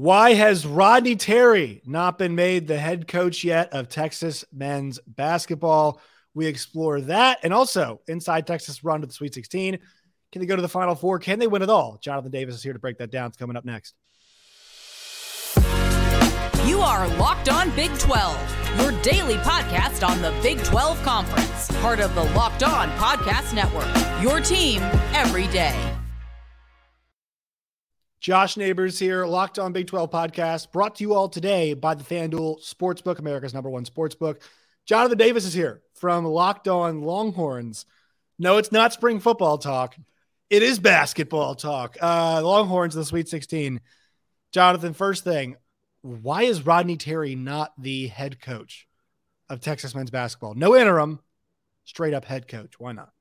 Why has Rodney Terry not been made the head coach yet of Texas men's basketball? We explore that and also inside Texas run to the Sweet 16. Can they go to the Final Four? Can they win it all? Jonathan Davis is here to break that down. It's coming up next. You are Locked On Big 12, your daily podcast on the Big 12 Conference, part of the Locked On Podcast Network. Your team every day. Josh Neighbors here, Locked On Big 12 podcast, brought to you all today by the FanDuel Sportsbook, America's number one sportsbook. Jonathan Davis is here from Locked On Longhorns. No, it's not spring football talk. It is basketball talk. Uh, Longhorns, the Sweet 16. Jonathan, first thing, why is Rodney Terry not the head coach of Texas men's basketball? No interim, straight up head coach. Why not?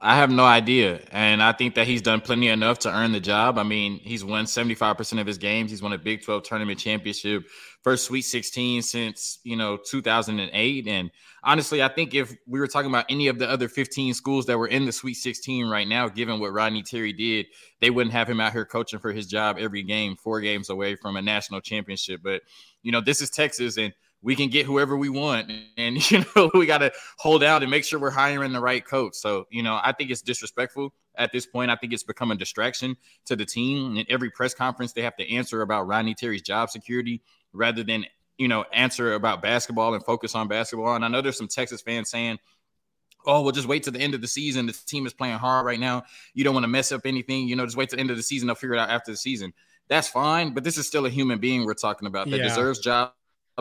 I have no idea. And I think that he's done plenty enough to earn the job. I mean, he's won 75% of his games. He's won a Big 12 tournament championship, first Sweet 16 since, you know, 2008. And honestly, I think if we were talking about any of the other 15 schools that were in the Sweet 16 right now, given what Rodney Terry did, they wouldn't have him out here coaching for his job every game, four games away from a national championship. But, you know, this is Texas. And we can get whoever we want and you know we got to hold out and make sure we're hiring the right coach so you know i think it's disrespectful at this point i think it's become a distraction to the team and every press conference they have to answer about rodney terry's job security rather than you know answer about basketball and focus on basketball and i know there's some texas fans saying oh, well, just wait to the end of the season. The team is playing hard right now. You don't want to mess up anything. You know, just wait to the end of the season. They'll figure it out after the season. That's fine. But this is still a human being we're talking about that yeah. deserves job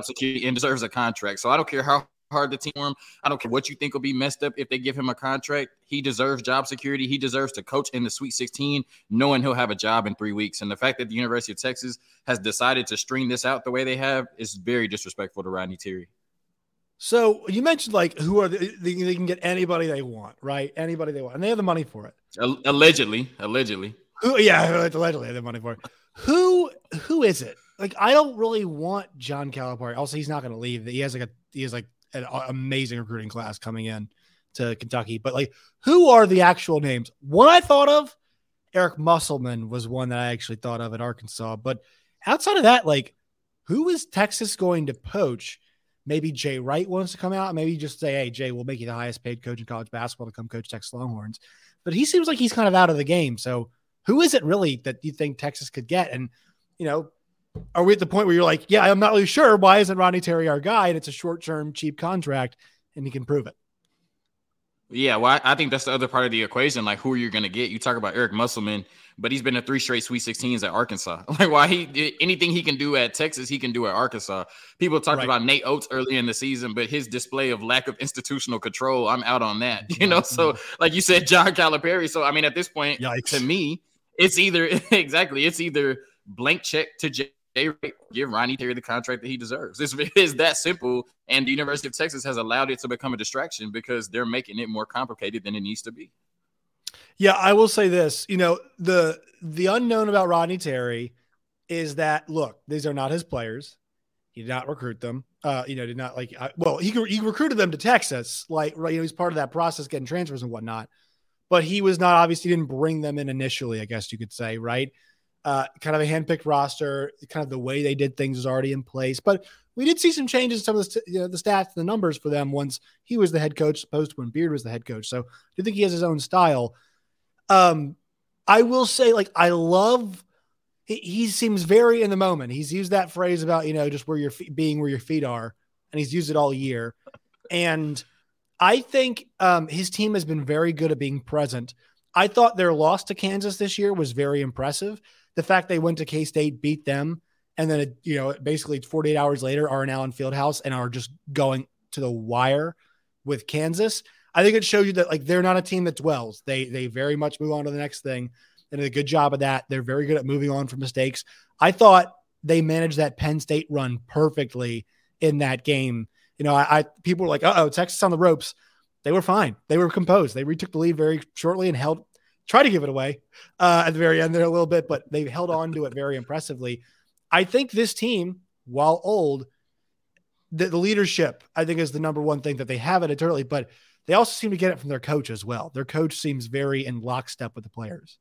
security and deserves a contract. So I don't care how hard the team for him. I don't care what you think will be messed up if they give him a contract. He deserves job security. He deserves to coach in the Sweet 16, knowing he'll have a job in three weeks. And the fact that the University of Texas has decided to string this out the way they have is very disrespectful to Rodney Terry. So you mentioned like who are the, they, they can get anybody they want, right? Anybody they want, and they have the money for it. Allegedly, allegedly. Who, yeah, allegedly they have the money for it. Who who is it? Like I don't really want John Calipari. Also, he's not going to leave. He has like a he has like an amazing recruiting class coming in to Kentucky. But like, who are the actual names? One I thought of, Eric Musselman was one that I actually thought of at Arkansas. But outside of that, like, who is Texas going to poach? Maybe Jay Wright wants to come out. Maybe just say, "Hey, Jay, we'll make you the highest paid coach in college basketball to come coach Texas Longhorns." But he seems like he's kind of out of the game. So, who is it really that you think Texas could get? And you know, are we at the point where you're like, yeah, I'm not really sure. Why isn't Ronnie Terry our guy? And it's a short term, cheap contract, and he can prove it. Yeah, well, I think that's the other part of the equation. Like, who are you going to get? You talk about Eric Musselman, but he's been to three straight Sweet 16s at Arkansas. Like, why he anything he can do at Texas, he can do at Arkansas. People talked right. about Nate Oats early in the season, but his display of lack of institutional control, I'm out on that. You know, so mm-hmm. like you said, John Calipari. So I mean, at this point, Yikes. to me, it's either exactly it's either blank check to Jay give Ronnie Terry the contract that he deserves. It's, it's that simple. And the University of Texas has allowed it to become a distraction because they're making it more complicated than it needs to be. Yeah, I will say this. You know, the the unknown about Rodney Terry is that look, these are not his players. He did not recruit them. Uh, you know, did not like. Uh, well, he he recruited them to Texas. Like, right, you know, he's part of that process, getting transfers and whatnot. But he was not obviously didn't bring them in initially. I guess you could say, right? Uh, kind of a handpicked roster. Kind of the way they did things is already in place, but we did see some changes in some of the, you know, the stats, the numbers for them once he was the head coach, opposed to when Beard was the head coach. So I think he has his own style. Um, I will say, like, I love. He, he seems very in the moment. He's used that phrase about you know just where your feet, being where your feet are, and he's used it all year. And I think um, his team has been very good at being present. I thought their loss to Kansas this year was very impressive the fact they went to K State, beat them, and then you know basically 48 hours later are now in Fieldhouse and are just going to the wire with Kansas. I think it shows you that like they're not a team that dwells. They they very much move on to the next thing. They did a good job of that. They're very good at moving on from mistakes. I thought they managed that Penn State run perfectly in that game. You know, I, I people were like, "Oh, Texas on the ropes." They were fine. They were composed. They retook the lead very shortly and held try to give it away uh, at the very end there a little bit, but they've held on to it very impressively. I think this team, while old, the, the, leadership, I think, is the number one thing that they have it eternally, but they also seem to get it from their coach as well. Their coach seems very in lockstep with the players.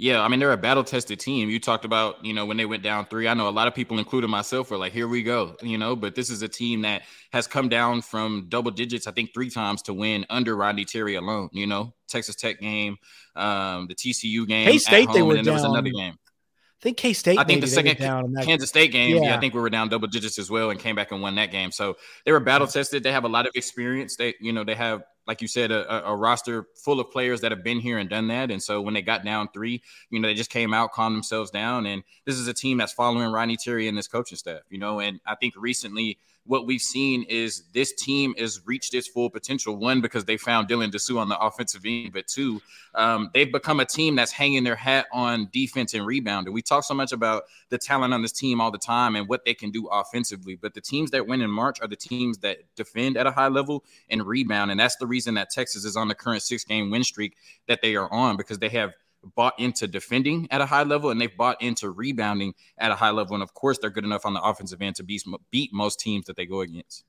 Yeah, I mean they're a battle tested team. You talked about, you know, when they went down three. I know a lot of people, including myself, were like, "Here we go," you know. But this is a team that has come down from double digits, I think, three times to win under Rodney Terry alone. You know, Texas Tech game, um, the TCU game, K State. They were down. there was another game. I think K State. I think the second Kansas State game, yeah. yeah. I think we were down double digits as well and came back and won that game. So they were battle tested. They have a lot of experience. They, you know, they have like you said, a, a, roster full of players that have been here and done that. And so when they got down three, you know, they just came out, calmed themselves down. And this is a team that's following Ronnie Terry and this coaching staff, you know. And I think recently what we've seen is this team has reached its full potential. One, because they found Dylan Disu on the offensive end, but two, um, they've become a team that's hanging their hat on defense and rebound. And we talk so much about the talent on this team all the time and what they can do offensively. But the teams that win in March are the teams that defend at a high level and rebound. And that's the reason that Texas is on the current six game win streak that they are on because they have bought into defending at a high level and they've bought into rebounding at a high level. And of course, they're good enough on the offensive end to beat, beat most teams that they go against.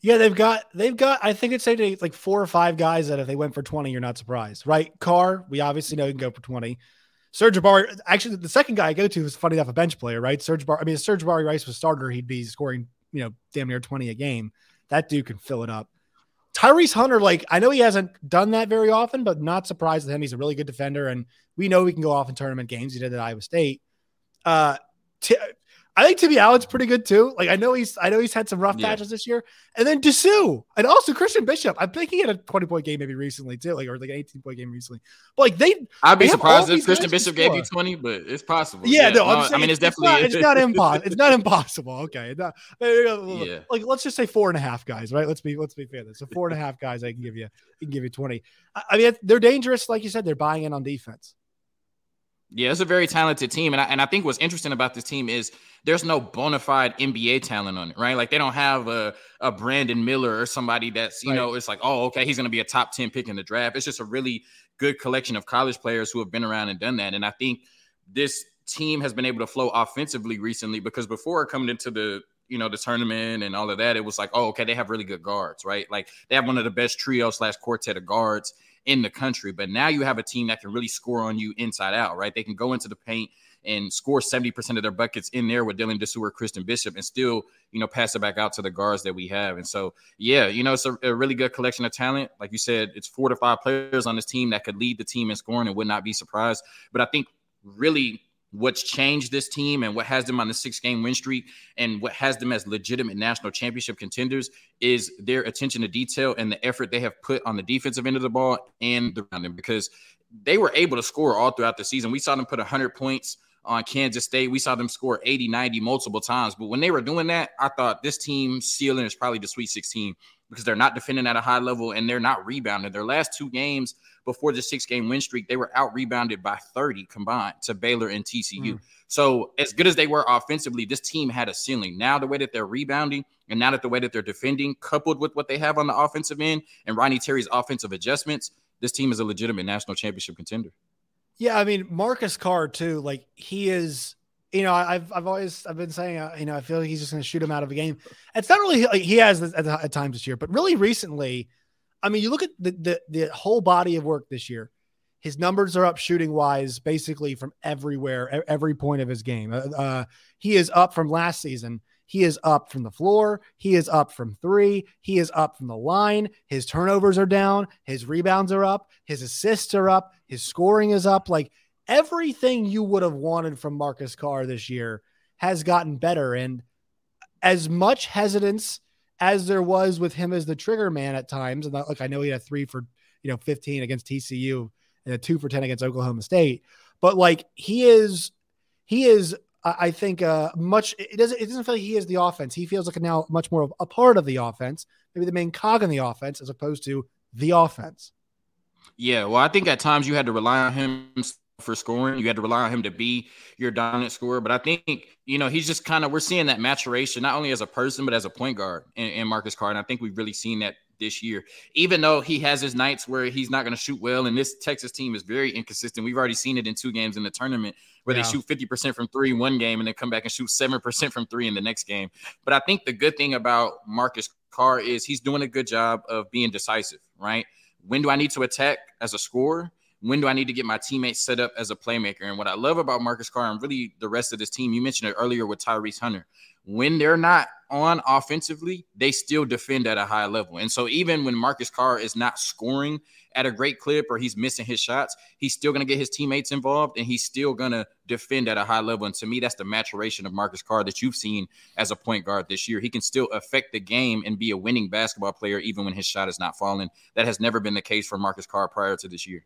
Yeah, they've got they've got I think it's like four or five guys that if they went for 20, you're not surprised, right? Carr, we obviously know he can go for 20. Serge Sir'Jabari, actually, the second guy I go to is funny enough a bench player, right? Serge Sir'Jabari, I mean, if Sir'Jabari Rice was starter, he'd be scoring, you know, damn near 20 a game. That dude can fill it up. Tyrese Hunter, like I know he hasn't done that very often, but not surprised with him. He's a really good defender, and we know he can go off in tournament games. He did at Iowa State. Uh, t- I think Timmy Allen's pretty good too. Like I know he's I know he's had some rough yeah. patches this year. And then Disu and also Christian Bishop. I think he had a 20 point game maybe recently too, like or like an 18 point game recently. But like they I'd be they surprised if Christian Bishop gave you 20, but it's possible. Yeah, yeah. no, no saying, i mean it's, definitely it's not, it's not impossible. It's not impossible. Okay. Not, yeah. Like let's just say four and a half guys, right? Let's be let's be fair. So four and a half guys I can give you I can give you 20. I mean they're dangerous, like you said, they're buying in on defense. Yeah, it's a very talented team. And I, and I think what's interesting about this team is there's no bona fide NBA talent on it, right? Like they don't have a, a Brandon Miller or somebody that's, you right. know, it's like, oh, okay, he's going to be a top 10 pick in the draft. It's just a really good collection of college players who have been around and done that. And I think this team has been able to flow offensively recently because before coming into the you know the tournament and all of that it was like oh okay they have really good guards right like they have one of the best trio slash quartet of guards in the country. But now you have a team that can really score on you inside out, right? They can go into the paint and score 70% of their buckets in there with Dylan or Christian Bishop and still, you know, pass it back out to the guards that we have. And so, yeah, you know, it's a, a, really good collection of talent. Like you said, it's four to five players on this team that could lead the team in scoring and would not be surprised. But I think really what's changed this team and what has them on the six game win streak and what has them as legitimate national championship contenders is their attention to detail and the effort they have put on the defensive end of the ball and the rounding because they were able to score all throughout the season. We saw them put 100 points on Kansas State. We saw them score 80, 90 multiple times. But when they were doing that, I thought this team ceiling is probably the Sweet 16 because they're not defending at a high level and they're not rebounding. Their last two games before the six game win streak, they were out rebounded by 30 combined to Baylor and TCU. Mm. So, as good as they were offensively, this team had a ceiling. Now, the way that they're rebounding and now that the way that they're defending, coupled with what they have on the offensive end and Ronnie Terry's offensive adjustments, this team is a legitimate national championship contender. Yeah, I mean Marcus Carr too. Like he is, you know, I've I've always I've been saying, uh, you know, I feel like he's just going to shoot him out of a game. It's not really like he has at, at times this year, but really recently, I mean, you look at the, the the whole body of work this year. His numbers are up shooting wise, basically from everywhere, every point of his game. Uh, uh, he is up from last season. He is up from the floor. He is up from three. He is up from the line. His turnovers are down. His rebounds are up. His assists are up. His scoring is up. Like everything you would have wanted from Marcus Carr this year has gotten better. And as much hesitance as there was with him as the trigger man at times, and like I know he had three for you know 15 against TCU and a two for 10 against Oklahoma State, but like he is he is I think uh, much it doesn't it doesn't feel like he is the offense. He feels like now much more of a part of the offense, maybe the main cog in the offense as opposed to the offense. Yeah, well, I think at times you had to rely on him for scoring. You had to rely on him to be your dominant scorer. But I think, you know, he's just kind of, we're seeing that maturation, not only as a person, but as a point guard in, in Marcus Carr. And I think we've really seen that this year, even though he has his nights where he's not going to shoot well. And this Texas team is very inconsistent. We've already seen it in two games in the tournament where yeah. they shoot 50% from three one game and then come back and shoot 7% from three in the next game. But I think the good thing about Marcus Carr is he's doing a good job of being decisive, right? When do I need to attack as a scorer? When do I need to get my teammates set up as a playmaker? And what I love about Marcus Carr and really the rest of this team, you mentioned it earlier with Tyrese Hunter. When they're not on offensively, they still defend at a high level. And so even when Marcus Carr is not scoring at a great clip or he's missing his shots, he's still going to get his teammates involved and he's still going to defend at a high level. And to me, that's the maturation of Marcus Carr that you've seen as a point guard this year. He can still affect the game and be a winning basketball player even when his shot is not falling. That has never been the case for Marcus Carr prior to this year.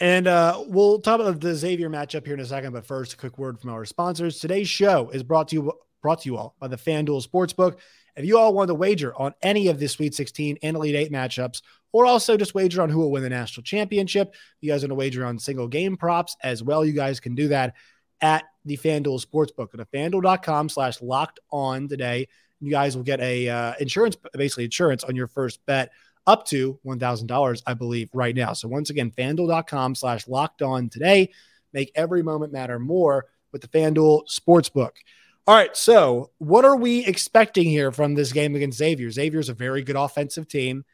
And uh, we'll talk about the Xavier matchup here in a second. But first, a quick word from our sponsors. Today's show is brought to you brought to you all by the FanDuel Sportsbook. If you all want to wager on any of the Sweet 16 and Elite Eight matchups, or also just wager on who will win the national championship, you guys want to wager on single game props as well. You guys can do that at the FanDuel Sportsbook. Go to fanduel.com slash locked on today. You guys will get a uh, insurance, basically insurance on your first bet up to $1,000, I believe, right now. So once again, fanduel.com slash locked on today. Make every moment matter more with the FanDuel Sportsbook. All right. So, what are we expecting here from this game against Xavier? Xavier's a very good offensive team.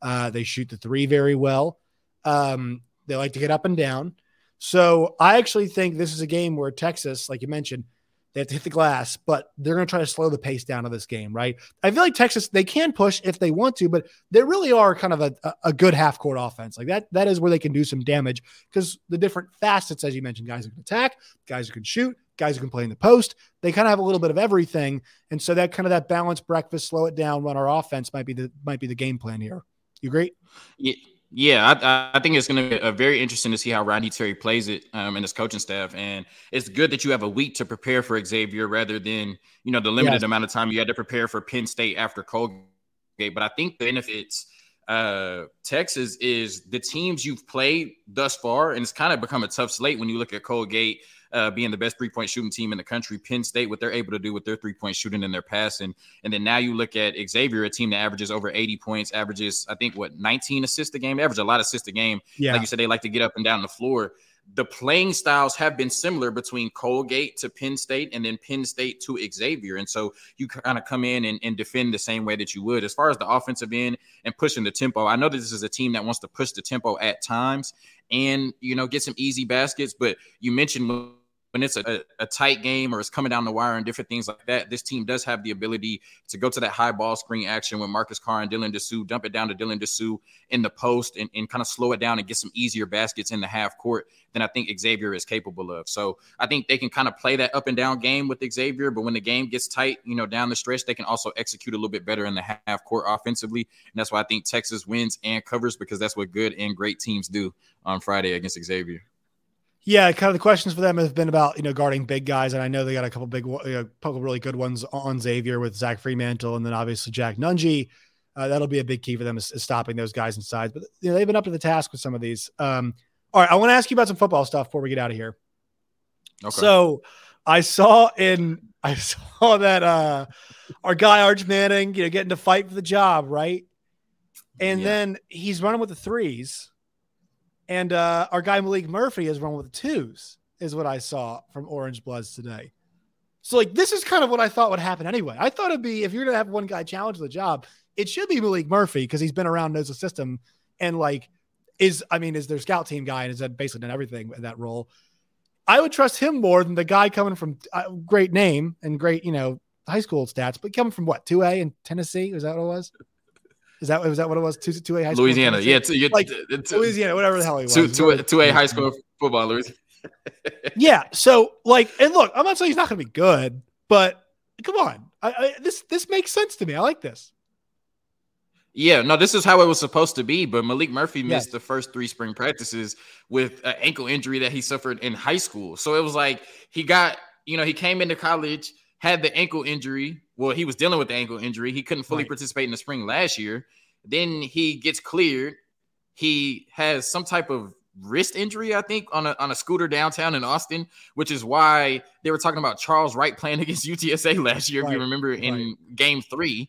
Uh, they shoot the three very well. Um, they like to get up and down. So, I actually think this is a game where Texas, like you mentioned, they have to hit the glass, but they're going to try to slow the pace down of this game, right? I feel like Texas, they can push if they want to, but they really are kind of a, a good half court offense. Like that, that is where they can do some damage because the different facets, as you mentioned, guys who can attack, guys who can shoot, guys who can play in the post. They kind of have a little bit of everything, and so that kind of that balanced breakfast, slow it down, run our offense might be the might be the game plan here. You agree? Yeah. Yeah, I, I, think it's going to be a very interesting to see how Rodney Terry plays it um, and his coaching staff. And it's good that you have a week to prepare for Xavier rather than you know the limited yes. amount of time you had to prepare for Penn State after Colgate. But I think the benefits uh, Texas is the teams you've played thus far, and it's kind of become a tough slate when you look at Colgate uh, being the best three point shooting team in the country. Penn State, what they're able to do with their three point shooting and their passing. And then now you look at Xavier, a team that averages over 80 points, averages, I think, what, 19 assists a game? They average a lot of assists a game. Yeah. Like you said, they like to get up and down the floor the playing styles have been similar between Colgate to Penn State and then Penn State to Xavier. And so you kind of come in and, and, defend the same way that you would. As far as the offensive end and pushing the tempo, I know that this is a team that wants to push the tempo at times and, you know, get some easy baskets. But you mentioned when it's a, uh, a, tight game or it's coming down the wire and different things like that, this team does have the ability to go to that high ball screen action with Marcus Carr and Dylan Disu, dump it down to Dylan Disu in the post and, and kind of slow it down and get some easier baskets in the half court than I think Xavier is capable of. So I think they can kind of play that up and down game with Xavier, but when the game gets tight, you know, down the stretch, they can also execute a little bit better in the half court offensively. And that's why I think Texas wins and covers because that's what good and great teams do on Friday against Xavier. Yeah, kind of the questions for them have been about you know guarding big guys, and I know they got a couple big, you know, couple really good ones on Xavier with Zach Freemantle, and then obviously Jack Nunge. Uh, that'll be a big key for them is, is, stopping those guys inside. But you know they've been up to the task with some of these. Um, all right, I want to ask you about some football stuff before we get out of here. Okay. So I saw in I saw that uh our guy Arch Manning, you know, getting to fight for the job, right? And yeah. then he's running with the threes and uh, our guy Maalik Murphy has run with twos, is what I saw from Orange Bloods today. So, like, this is kind of what I thought would happen anyway. I thought it'd be if you're gonna have one guy challenge the job, it should be Maalik Murphy because he's been around, knows the system, and like is I mean, is their scout team guy and has basically done everything in that role. I would trust him more than the guy coming from uh, great name and great, you know, high school stats, but coming from what two A in Tennessee? Was that what it was? Is that was that what it was? Two two A high school. Louisiana, yeah, two, like Louisiana, whatever the hell he was. Two two, two A high school football, Louisiana. yeah. So like, and look, I'm not saying he's not going to be good, but come on, I, I, this this makes sense to me. I like this. Yeah, no, this is how it was supposed to be. But Maalik Murphy missed yes. the first three spring practices with an ankle injury that he suffered in high school. So it was like he got, you know, he came into college, had the ankle injury, well, he was dealing with the ankle injury. He couldn't fully right. participate in the spring last year. Then he gets cleared. He has some type of wrist injury, I think, on a on a scooter downtown in Austin, which is why they were talking about Charles Wright playing against UTSA last year, right. if you remember in right. game three.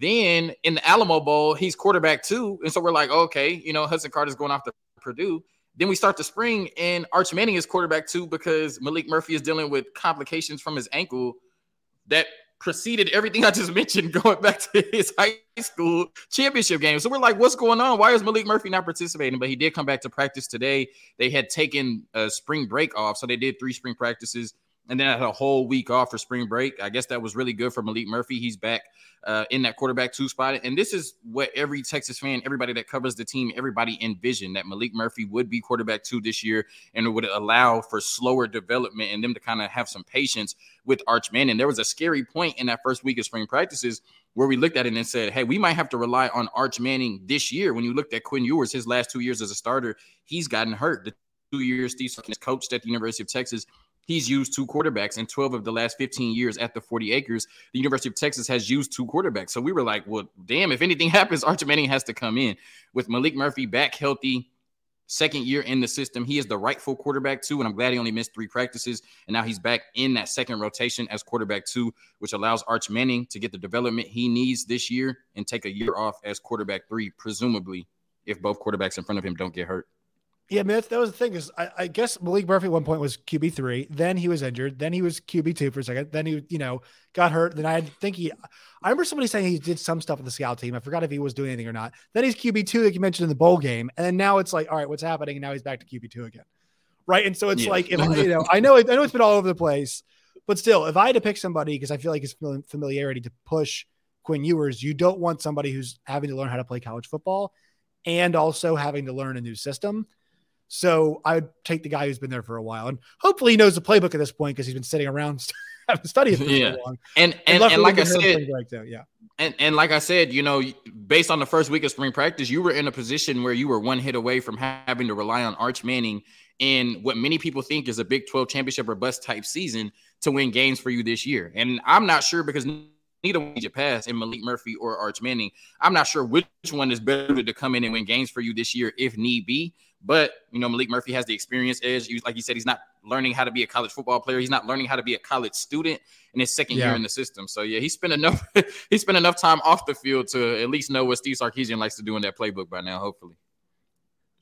Then in the Alamo Bowl, he's quarterback too. And so we're like, okay, you know, Hudson Card's going off to Purdue. Then we start the spring, and Arch Manning is quarterback too because Maalik Murphy is dealing with complications from his ankle that preceded everything I just mentioned going back to his high school championship game. So we're like, what's going on? Why is Maalik Murphy not participating? But he did come back to practice today. They had taken a spring break off, so they did three spring practices and then I had a whole week off for spring break. I guess that was really good for Maalik Murphy. He's back uh, in that quarterback two spot. And this is what every Texas fan, everybody that covers the team, everybody envisioned that Maalik Murphy would be quarterback two this year and it would allow for slower development and them to kind of have some patience with Arch Manning. There was a scary point in that first week of spring practices where we looked at it and said, hey, we might have to rely on Arch Manning this year. When you looked at Quinn Ewers, his last two years as a starter, he's gotten hurt. The two years Steve coached at the University of Texas, He's used two quarterbacks in 12 of the last 15 years at the 40 acres. The University of Texas has used two quarterbacks. So we were like, well, damn, if anything happens, Archer Manning has to come in. With Maalik Murphy back healthy, second year in the system, he is the rightful quarterback too. And I'm glad he only missed three practices. And now he's back in that second rotation as quarterback two, which allows Arch Manning to get the development he needs this year and take a year off as quarterback three, presumably, if both quarterbacks in front of him don't get hurt. Yeah, I mean, that was the thing is I, I, guess Maalik Murphy at one point was QB three, then he was injured, then he was QB two for a second, then he you know got hurt. Then I think he, I remember somebody saying he did some stuff with the scout team. I forgot if he was doing anything or not. Then he's QB two, like you mentioned in the bowl game, and then now it's like, all right, what's happening? And now he's back to QB two again, right? And so it's yeah. like if you know, I know, I know it's been all over the place, but still, if I had to pick somebody because I feel like his familiarity to push Quinn Ewers, you don't want somebody who's having to learn how to play college football and also having to learn a new system so I would take the guy who's been there for a while, and hopefully he knows the playbook at this point because he's been sitting around studying for yeah. so long. And and, and, and like I said, yeah. And and like I said, you know, based on the first week of spring practice, you were in a position where you were one hit away from having to rely on Arch Manning in what many people think is a Big 12 championship or bust type season to win games for you this year. And I'm not sure because neither one you pass in Maalik Murphy or Arch Manning. I'm not sure which one is better to come in and win games for you this year if need be. But you know, Maalik Murphy has the experience edge. Like you said, he's not learning how to be a college football player. He's not learning how to be a college student in his second yeah. year in the system. So yeah, he spent enough he spent enough time off the field to at least know what Steve Sarkisian likes to do in that playbook by now, hopefully.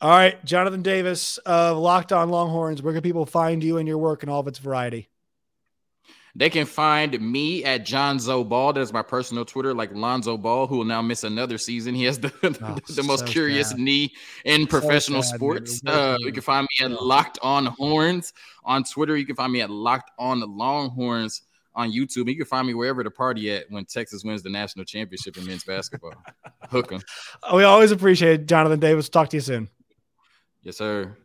All right, Jonathan Davis of Locked On Longhorns. Where can people find you and your work and all of its variety? They can find me at John Ball. That's my personal Twitter, like Lonzo Ball, who will now miss another season. He has the, oh, the most so curious sad. knee in professional so sports. Uh, you can find me at Locked On Horns on Twitter. You can find me at Locked On Longhorns on YouTube. You can find me wherever the party at when Texas wins the national championship in men's basketball. Hook 'em. We always appreciate it, Jonathan Davis. Talk to you soon. Yes, sir.